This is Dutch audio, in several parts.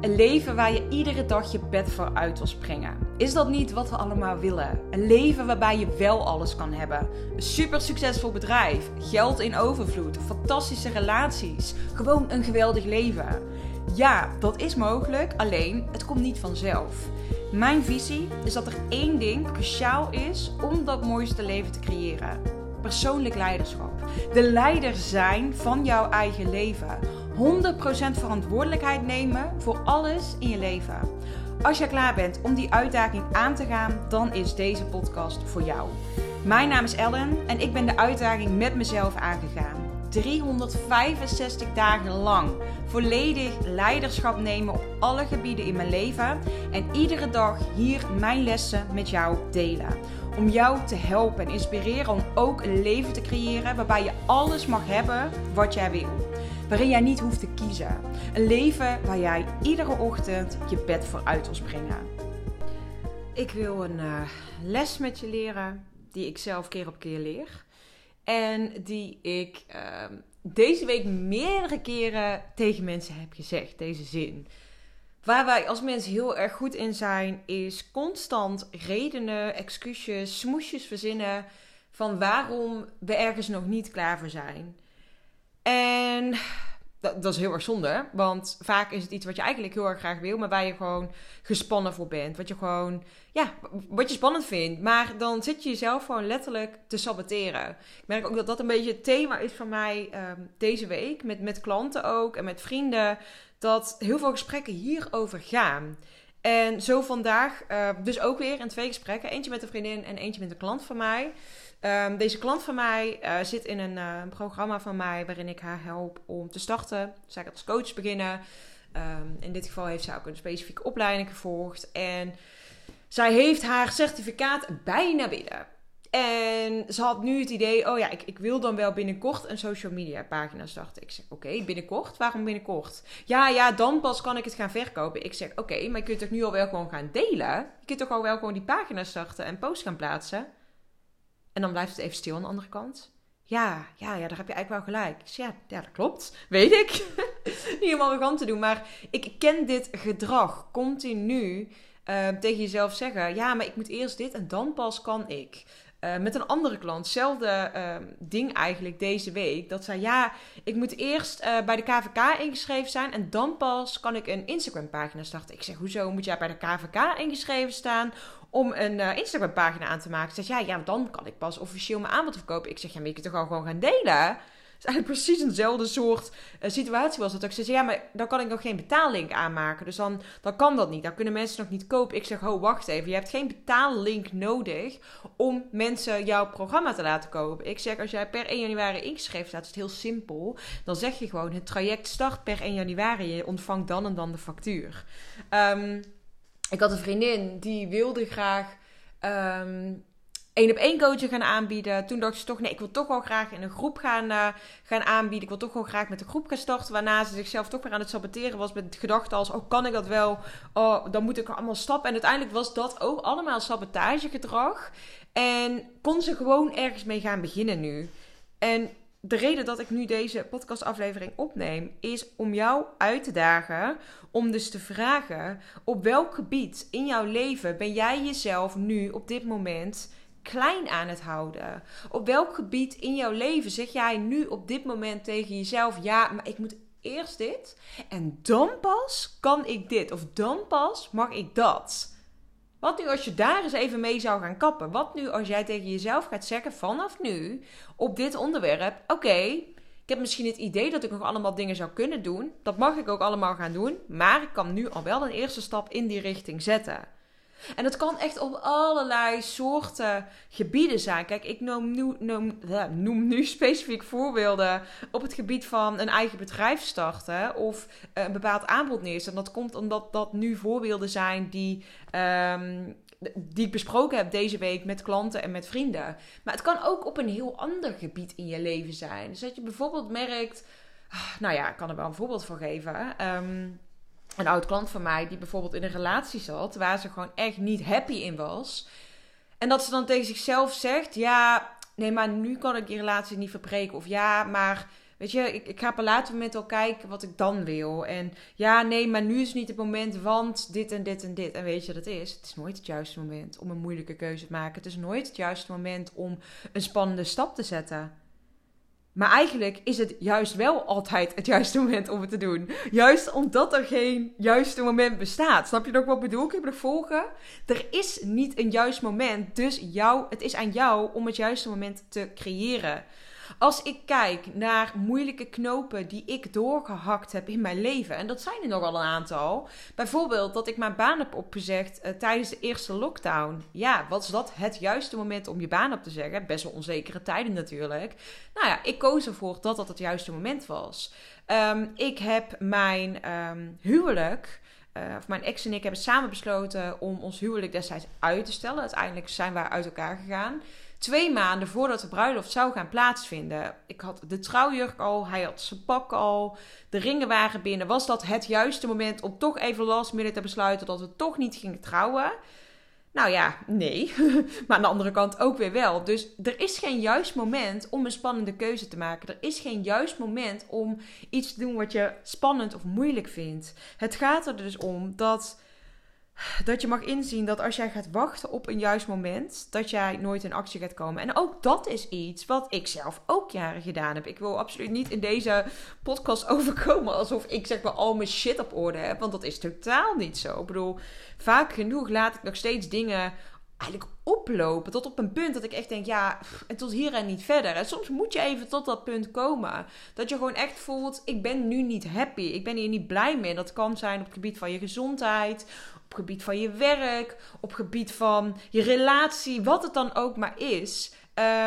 Een leven waar je iedere dag je bed voor uit wil springen. Is dat niet wat we allemaal willen? Een leven waarbij je wel alles kan hebben. Een super succesvol bedrijf, geld in overvloed, fantastische relaties. Gewoon een geweldig leven. Ja, dat is mogelijk, alleen het komt niet vanzelf. Mijn visie is dat er één ding cruciaal is om dat mooiste leven te creëren. Persoonlijk leiderschap. De leider zijn van jouw eigen leven. 100% verantwoordelijkheid nemen voor alles in je leven. Als je klaar bent om die uitdaging aan te gaan, dan is deze podcast voor jou. Mijn naam is Ellen en ik ben de uitdaging met mezelf aangegaan. 365 dagen lang volledig leiderschap nemen op alle gebieden in mijn leven en iedere dag hier mijn lessen met jou delen. Om jou te helpen en inspireren om ook een leven te creëren waarbij je alles mag hebben wat jij wil waarin jij niet hoeft te kiezen. Een leven waar jij iedere ochtend je bed voor uit wil springen. Ik wil een uh, les met je leren die ik zelf keer op keer leer. En die ik uh, deze week meerdere keren tegen mensen heb gezegd, deze zin. Waar wij als mensen heel erg goed in zijn, is constant redenen, excuses, smoesjes verzinnen van waarom we ergens nog niet klaar voor zijn. En dat, dat, is heel erg zonde, want vaak is het iets wat je eigenlijk heel erg graag wil, maar waar je gewoon gespannen voor bent. Wat je gewoon, ja, wat je spannend vindt. Maar dan zit je jezelf gewoon letterlijk te saboteren. Ik merk ook dat dat een beetje het thema is van mij ehm, deze week, met, met klanten ook en met vrienden, dat heel veel gesprekken hierover gaan. En zo vandaag, uh, dus ook weer in twee gesprekken. Eentje met een vriendin en eentje met een klant van mij. Um, deze klant van mij uh, zit in een, uh, programma van mij waarin ik haar help om te starten. Zij gaat als coach beginnen. Um, in dit geval heeft zij ook een specifieke opleiding gevolgd. En zij heeft haar certificaat bijna binnen. En ze had nu het idee, oh ja, ik, ik wil dan wel binnenkort een social media pagina starten. Ik zeg, oké, binnenkort? Waarom binnenkort? Ja, ja, dan pas kan ik het gaan verkopen. Ik zeg, oké, maar je kunt toch nu al wel gewoon gaan delen? Je kunt toch al wel gewoon die pagina starten en posts gaan plaatsen? En dan blijft het even stil aan de andere kant. Ja, ja, ja, daar heb je eigenlijk wel gelijk. Ja, ja, dat klopt. Weet ik. Niet om arrogant te doen, maar ik ken dit gedrag continu uh, tegen jezelf zeggen. Ja, maar ik moet eerst dit en dan pas kan ik. Uh, met een andere klant, hetzelfde uh, ding eigenlijk deze week. Dat zei, ja, ik moet eerst uh, bij de KVK ingeschreven zijn en dan pas kan ik een Instagram pagina starten. Ik zeg, hoezo moet jij bij de KVK ingeschreven staan om een uh, Instagram pagina aan te maken? Ze zegt, ja, ja, dan kan ik pas officieel mijn aanbod verkopen. Ik zeg, ja, maar je kunt toch al gewoon gaan delen? Is eigenlijk precies eenzelfde soort uh, situatie was dat. Ik zei, ja, maar dan kan ik nog geen betalink aanmaken. Dus dan, dan kan dat niet. Dan kunnen mensen nog niet kopen. Ik zeg, oh, wacht even. Je hebt geen betaallink nodig om mensen jouw programma te laten kopen. Ik zeg, als jij per 1 januari ingeschreven staat, is het heel simpel. Dan zeg je gewoon, het traject start per 1 januari. Je ontvangt dan en dan de factuur. Um, ik had een vriendin die wilde graag... Um, één op één coaching gaan aanbieden. Toen dacht ze toch, nee, ik wil toch wel graag in een groep gaan, uh, gaan aanbieden. Ik wil toch wel graag met een groep gaan starten. Waarna ze zichzelf toch weer aan het saboteren was met gedachten als, oh, kan ik dat wel? Oh, dan moet ik allemaal stappen. En uiteindelijk was dat ook allemaal sabotagegedrag. En kon ze gewoon ergens mee gaan beginnen nu. En de reden dat ik nu deze podcastaflevering opneem, is om jou uit te dagen. Om dus te vragen: op welk gebied in jouw leven ben jij jezelf nu op dit moment klein aan het houden? Op welk gebied in jouw leven zeg jij nu op dit moment tegen jezelf: ja, maar ik moet eerst dit en dan pas kan ik dit of dan pas mag ik dat? Wat nu als je daar eens even mee zou gaan kappen? Wat nu als jij tegen jezelf gaat zeggen vanaf nu op dit onderwerp: oké, ik heb misschien het idee dat ik nog allemaal dingen zou kunnen doen. Dat mag ik ook allemaal gaan doen. Maar ik kan nu al wel een eerste stap in die richting zetten. En dat kan echt op allerlei soorten gebieden zijn. Kijk, ik noem nu, noem, noem nu specifiek voorbeelden op het gebied van een eigen bedrijf starten of een bepaald aanbod neerzetten. Dat komt omdat dat nu voorbeelden zijn die. Um, die ik besproken heb deze week met klanten en met vrienden. Maar het kan ook op een heel ander gebied in je leven zijn. Dus dat je bijvoorbeeld merkt. Ah, nou ja, ik kan er wel een voorbeeld voor geven. Um, een oud klant van mij die bijvoorbeeld in een relatie zat waar ze gewoon echt niet happy in was. En dat ze dan tegen zichzelf zegt: Ja, nee, maar nu kan ik die relatie niet verbreken. Of ja, maar Weet je, ik, ik ga op een later moment al kijken wat ik dan wil. En ja, nee, maar nu is niet het moment, want dit en dit en dit. En weet je het is? Het is nooit het juiste moment om een moeilijke keuze te maken. Het is nooit het juiste moment om een spannende stap te zetten. Maar eigenlijk is het juist wel altijd het juiste moment om het te doen. Juist omdat er geen juiste moment bestaat. Snap je nog wat bedoel ik? Heb je volgen? Er is niet een juist moment. Dus jou, het is aan jou om het juiste moment te creëren. Als ik kijk naar moeilijke knopen die ik doorgehakt heb in mijn leven, en dat zijn er nogal een aantal. Bijvoorbeeld dat ik mijn baan heb opgezegd uh, tijdens de eerste lockdown. Ja, was dat het juiste moment om je baan op te zeggen? Best wel onzekere tijden natuurlijk. Nou ja, ik koos ervoor dat dat het juiste moment was. Um, ik heb mijn um, huwelijk. Uh, of mijn ex en ik hebben samen besloten om ons huwelijk destijds uit te stellen. Uiteindelijk zijn wij uit elkaar gegaan twee maanden voordat de bruiloft zou gaan plaatsvinden. Ik had de trouwjurk al, hij had zijn pak al, de ringen waren binnen. Was dat het juiste moment om toch even last minute te besluiten dat we toch niet gingen trouwen? Nou ja, nee. maar aan de andere kant ook weer wel. Dus er is geen juist moment om een spannende keuze te maken. Er is geen juist moment om iets te doen wat je spannend of moeilijk vindt. Het gaat er dus om dat dat je mag inzien dat als jij gaat wachten op een juist moment, dat jij nooit in actie gaat komen. En ook dat is iets wat ik zelf ook jaren gedaan heb. Ik wil absoluut niet in deze podcast overkomen alsof ik zeg maar al mijn shit op orde heb, want dat is totaal niet zo. Ik bedoel, vaak genoeg laat ik nog steeds dingen eigenlijk oplopen tot op een punt dat ik echt denk, ja, en tot hier en niet verder. En soms moet je even tot dat punt komen. Dat je gewoon echt voelt, ik ben nu niet happy. Ik ben hier niet blij mee. Dat kan zijn op het gebied van je gezondheid, op gebied van je werk, op gebied van je relatie, wat het dan ook maar is.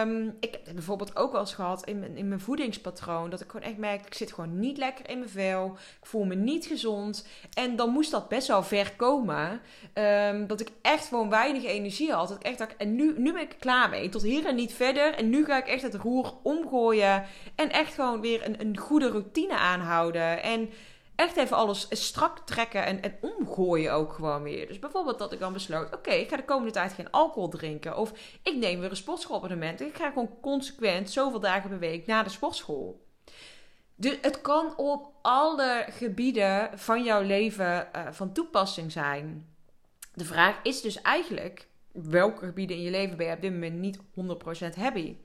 Um, ik heb bijvoorbeeld ook wel eens gehad in mijn, in mijn voedingspatroon. Dat ik gewoon echt merkte, ik zit gewoon niet lekker in mijn vel. Ik voel me niet gezond. En dan moest dat best wel ver komen. Um, dat ik echt gewoon weinig energie had. Dat ik echt en nu, nu ben ik klaar mee. Tot hier en niet verder. En nu ga ik echt het roer omgooien. En echt gewoon weer een, een goede routine aanhouden. En echt even alles strak trekken en, en omgooien ook gewoon weer. Dus bijvoorbeeld dat ik dan besloot, oké, ik ga de komende tijd geen alcohol drinken. Of ik neem weer een sportschoolabonnement. Ik ga gewoon consequent zoveel dagen per week naar de sportschool. Dus het kan op alle gebieden van jouw leven uh, van toepassing zijn. De vraag is dus eigenlijk, welke gebieden in je leven ben je op dit moment niet 100% happy?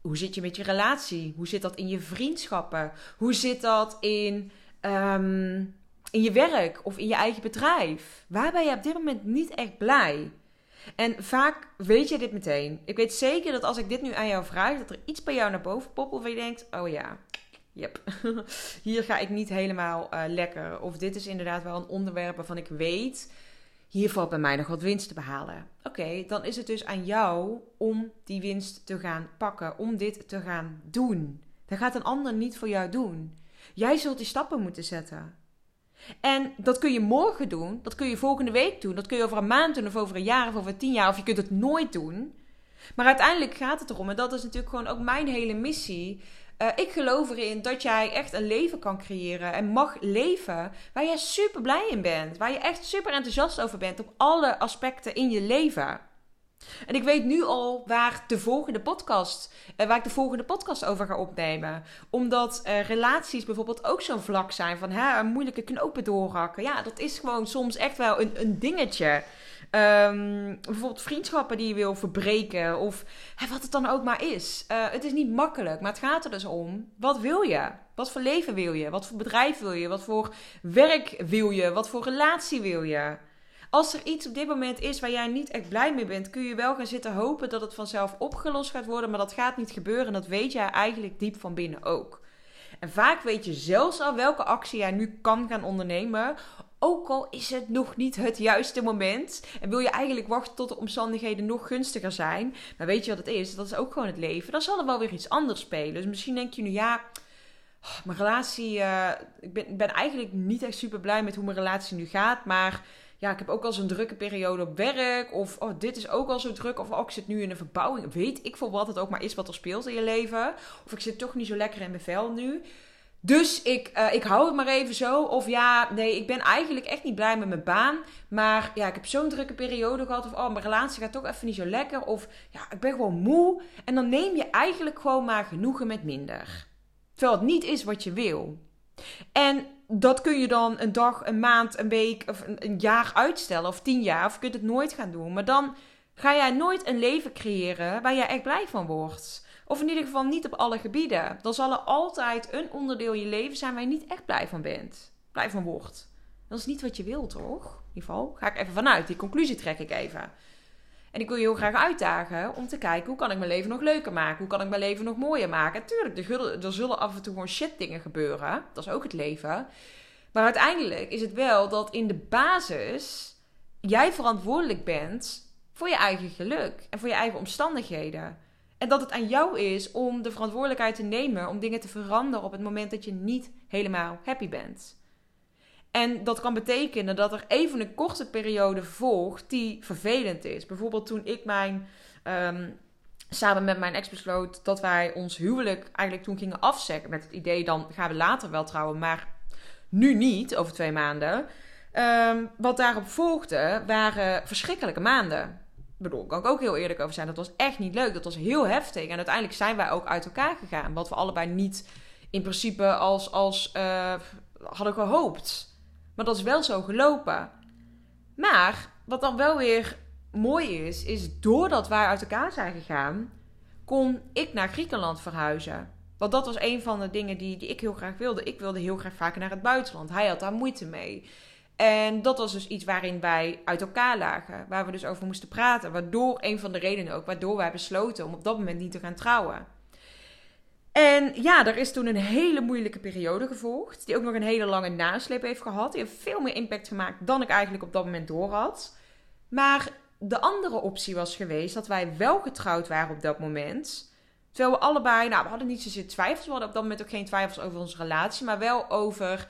Hoe zit je met je relatie? Hoe zit dat in je vriendschappen? Hoe zit dat in um, in je werk of in je eigen bedrijf? Waar ben je op dit moment niet echt blij? En vaak weet je dit meteen. Ik weet zeker dat als ik dit nu aan jou vraag, dat er iets bij jou naar boven popt of je denkt: oh ja, yep, hier ga ik niet helemaal uh, lekker. Of dit is inderdaad wel een onderwerp waarvan ik weet, hier valt bij mij nog wat winst te behalen. Oké, dan is het dus aan jou om die winst te gaan pakken, om dit te gaan doen. Dat gaat een ander niet voor jou doen. Jij zult die stappen moeten zetten. En dat kun je morgen doen, dat kun je volgende week doen, dat kun je over een maand doen, of over een jaar, of over tien jaar, of je kunt het nooit doen. Maar uiteindelijk gaat het erom, en dat is natuurlijk gewoon ook mijn hele missie. Uh, ik geloof erin dat jij echt een leven kan creëren en mag leven waar je super blij in bent. Waar je echt super enthousiast over bent op alle aspecten in je leven. En ik weet nu al waar de volgende podcast, uh, waar ik de volgende podcast over ga opnemen. Omdat uh, relaties bijvoorbeeld ook zo'n vlak zijn van hè, moeilijke knopen doorhakken. Ja, dat is gewoon soms echt wel een, een dingetje. Um, bijvoorbeeld vriendschappen die je wil verbreken of hè, wat het dan ook maar is. Uh, het is niet makkelijk, maar het gaat er dus om. Wat wil je? Wat voor leven wil je? Wat voor bedrijf wil je? Wat voor werk wil je? Wat voor relatie wil je? Als er iets op dit moment is waar jij niet echt blij mee bent, kun je wel gaan zitten hopen dat het vanzelf opgelost gaat worden. Maar dat gaat niet gebeuren. En dat weet jij eigenlijk diep van binnen ook. En vaak weet je zelfs al welke actie jij nu kan gaan ondernemen. Ook al is het nog niet het juiste moment. En wil je eigenlijk wachten tot de omstandigheden nog gunstiger zijn. Maar weet je wat het is? Dat is ook gewoon het leven. Dan zal er wel weer iets anders spelen. Dus misschien denk je nu ja. Oh, mijn relatie. Uh, ik, ben, ik ben eigenlijk niet echt super blij met hoe mijn relatie nu gaat. Maar ja, ik heb ook al zo'n drukke periode op werk. Of oh, dit is ook al zo druk. Of oh, ik zit nu in een verbouwing. Weet ik voor wat het ook maar is wat er speelt in je leven. Of ik zit toch niet zo lekker in mijn vel nu. Dus ik, uh, ik hou het maar even zo. Of ja, nee, ik ben eigenlijk echt niet blij met mijn baan. Maar ja, ik heb zo'n drukke periode gehad. Of oh, mijn relatie gaat toch even niet zo lekker. Of ja, ik ben gewoon moe. En dan neem je eigenlijk gewoon maar genoegen met minder. Terwijl het niet is wat je wil. En dat kun je dan een dag, een maand, een week of een, jaar uitstellen. Of tien jaar. Of je kunt het nooit gaan doen. Maar dan ga jij nooit een leven creëren waar jij echt blij van wordt. Of in ieder geval niet op alle gebieden. Dan zal er altijd een onderdeel je leven zijn waar je niet echt blij van bent. Blij van wordt. Dat is niet wat je wilt, toch? In ieder geval ga ik even vanuit. Die conclusie trek ik even. En ik wil je heel graag uitdagen om te kijken hoe kan ik mijn leven nog leuker maken? Hoe kan ik mijn leven nog mooier maken? Tuurlijk, er zullen, af en toe gewoon shit dingen gebeuren. Dat is ook het leven. Maar uiteindelijk is het wel dat in de basis jij verantwoordelijk bent voor je eigen geluk en voor je eigen omstandigheden. En dat het aan jou is om de verantwoordelijkheid te nemen om dingen te veranderen op het moment dat je niet helemaal happy bent. En dat kan betekenen dat er even een korte periode volgt die vervelend is. Bijvoorbeeld toen ik mijn, um, samen met mijn ex besloot dat wij ons huwelijk eigenlijk toen gingen afzeggen. Met het idee dan gaan we later wel trouwen, maar nu niet, over twee maanden. Um, wat daarop volgde waren verschrikkelijke maanden. Ik bedoel, kan ik ook heel eerlijk over zijn. Dat was echt niet leuk. Dat was heel heftig. En uiteindelijk zijn wij ook uit elkaar gegaan. Wat we allebei niet in principe als, als uh, hadden gehoopt. Maar dat is wel zo gelopen. Maar wat dan wel weer mooi is, is doordat wij uit elkaar zijn gegaan, kon ik naar Griekenland verhuizen. Want dat was een van de dingen die, ik heel graag wilde. Ik wilde heel graag vaker naar het buitenland. Hij had daar moeite mee. En dat was dus iets waarin wij uit elkaar lagen. Waar we dus over moesten praten. Waardoor, een van de redenen ook, waardoor wij besloten om op dat moment niet te gaan trouwen. En ja, er is toen een hele moeilijke periode gevolgd. Die ook nog een hele lange nasleep heeft gehad. Die heeft veel meer impact gemaakt dan ik eigenlijk op dat moment door had. Maar de andere optie was geweest dat wij wel getrouwd waren op dat moment. Terwijl we allebei, nou, we hadden niet zozeer twijfels. We hadden op dat moment ook geen twijfels over onze relatie. Maar wel over,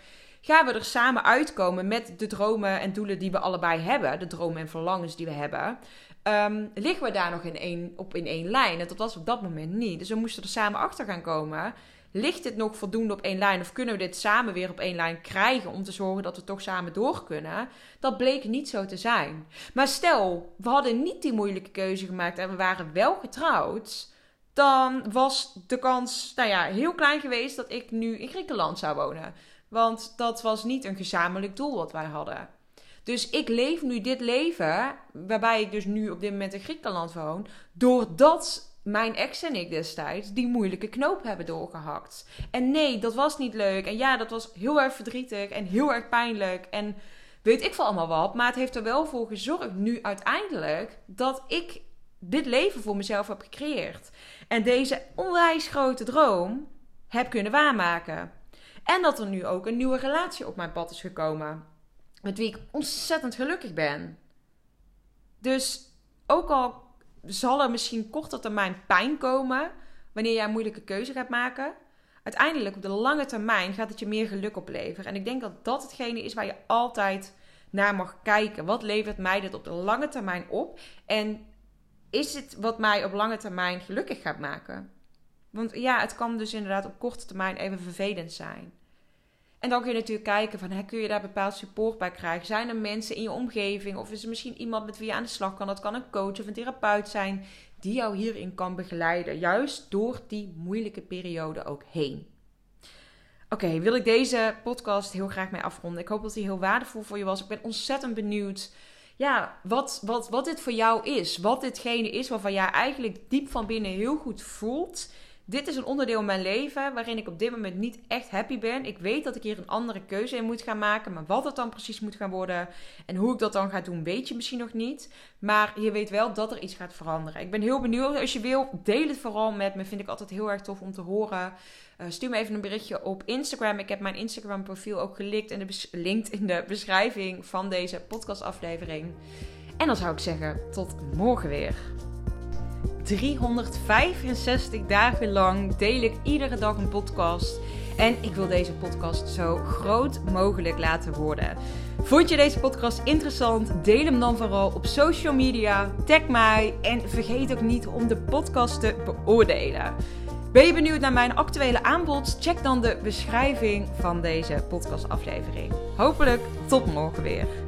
gaan we er samen uitkomen met de dromen en doelen die we allebei hebben. De dromen en verlangens die we hebben. Um, liggen we daar nog in één, op in één lijn? En dat was op dat moment niet. Dus we moesten er samen achter gaan komen. Ligt dit nog voldoende op één lijn? Of kunnen we dit samen weer op één lijn krijgen om te zorgen dat we toch samen door kunnen? Dat bleek niet zo te zijn. Maar stel, we hadden niet die moeilijke keuze gemaakt en we waren wel getrouwd. Dan was de kans, nou ja, heel klein geweest dat ik nu in Griekenland zou wonen. Want dat was niet een gezamenlijk doel wat wij hadden. Dus ik leef nu dit leven, waarbij ik dus nu op dit moment in Griekenland woon, doordat mijn ex en ik destijds die moeilijke knoop hebben doorgehakt. En nee, dat was niet leuk. En ja, dat was heel erg verdrietig en heel erg pijnlijk. En weet ik veel allemaal wat. Maar het heeft er wel voor gezorgd nu uiteindelijk dat ik dit leven voor mezelf heb gecreëerd. En deze onwijs grote droom heb kunnen waarmaken. En dat er nu ook een nieuwe relatie op mijn pad is gekomen met wie ik ontzettend gelukkig ben. Dus ook al zal er misschien korte termijn pijn komen wanneer jij een moeilijke keuze gaat maken, uiteindelijk op de lange termijn gaat het je meer geluk opleveren. En ik denk dat dat hetgene is waar je altijd naar mag kijken. Wat levert mij dit op de lange termijn op? En is het wat mij op lange termijn gelukkig gaat maken? Want ja, het kan dus inderdaad op korte termijn even vervelend zijn. En dan kun je natuurlijk kijken van, kun je daar bepaald support bij krijgen? Zijn er mensen in je omgeving of is er misschien iemand met wie je aan de slag kan? Dat kan een coach of een therapeut zijn die jou hierin kan begeleiden. Juist door die moeilijke periode ook heen. Oké, wil ik deze podcast heel graag mee afronden. Ik hoop dat die heel waardevol voor je was. Ik ben ontzettend benieuwd ja, wat, wat, wat dit voor jou is. Wat ditgene is waarvan jij eigenlijk diep van binnen heel goed voelt dit is een onderdeel in mijn leven waarin ik op dit moment niet echt happy ben. Ik weet dat ik hier een andere keuze in moet gaan maken. Maar wat het dan precies moet gaan worden en hoe ik dat dan ga doen, weet je misschien nog niet. Maar je weet wel dat er iets gaat veranderen. Ik ben heel benieuwd. Als je wil, deel het vooral met me. Vind ik altijd heel erg tof om te horen. Uh, stuur me even een berichtje op Instagram. Ik heb mijn Instagram profiel ook gelinkt in de, linked in de beschrijving van deze podcastaflevering. En dan zou ik zeggen, tot morgen weer. 365 dagen lang deel ik iedere dag een podcast. En ik wil deze podcast zo groot mogelijk laten worden. Vond je deze podcast interessant? Deel hem dan vooral op social media. Tag mij en vergeet ook niet om de podcast te beoordelen. Ben je benieuwd naar mijn actuele aanbod? Check dan de beschrijving van deze podcastaflevering. Hopelijk tot morgen weer.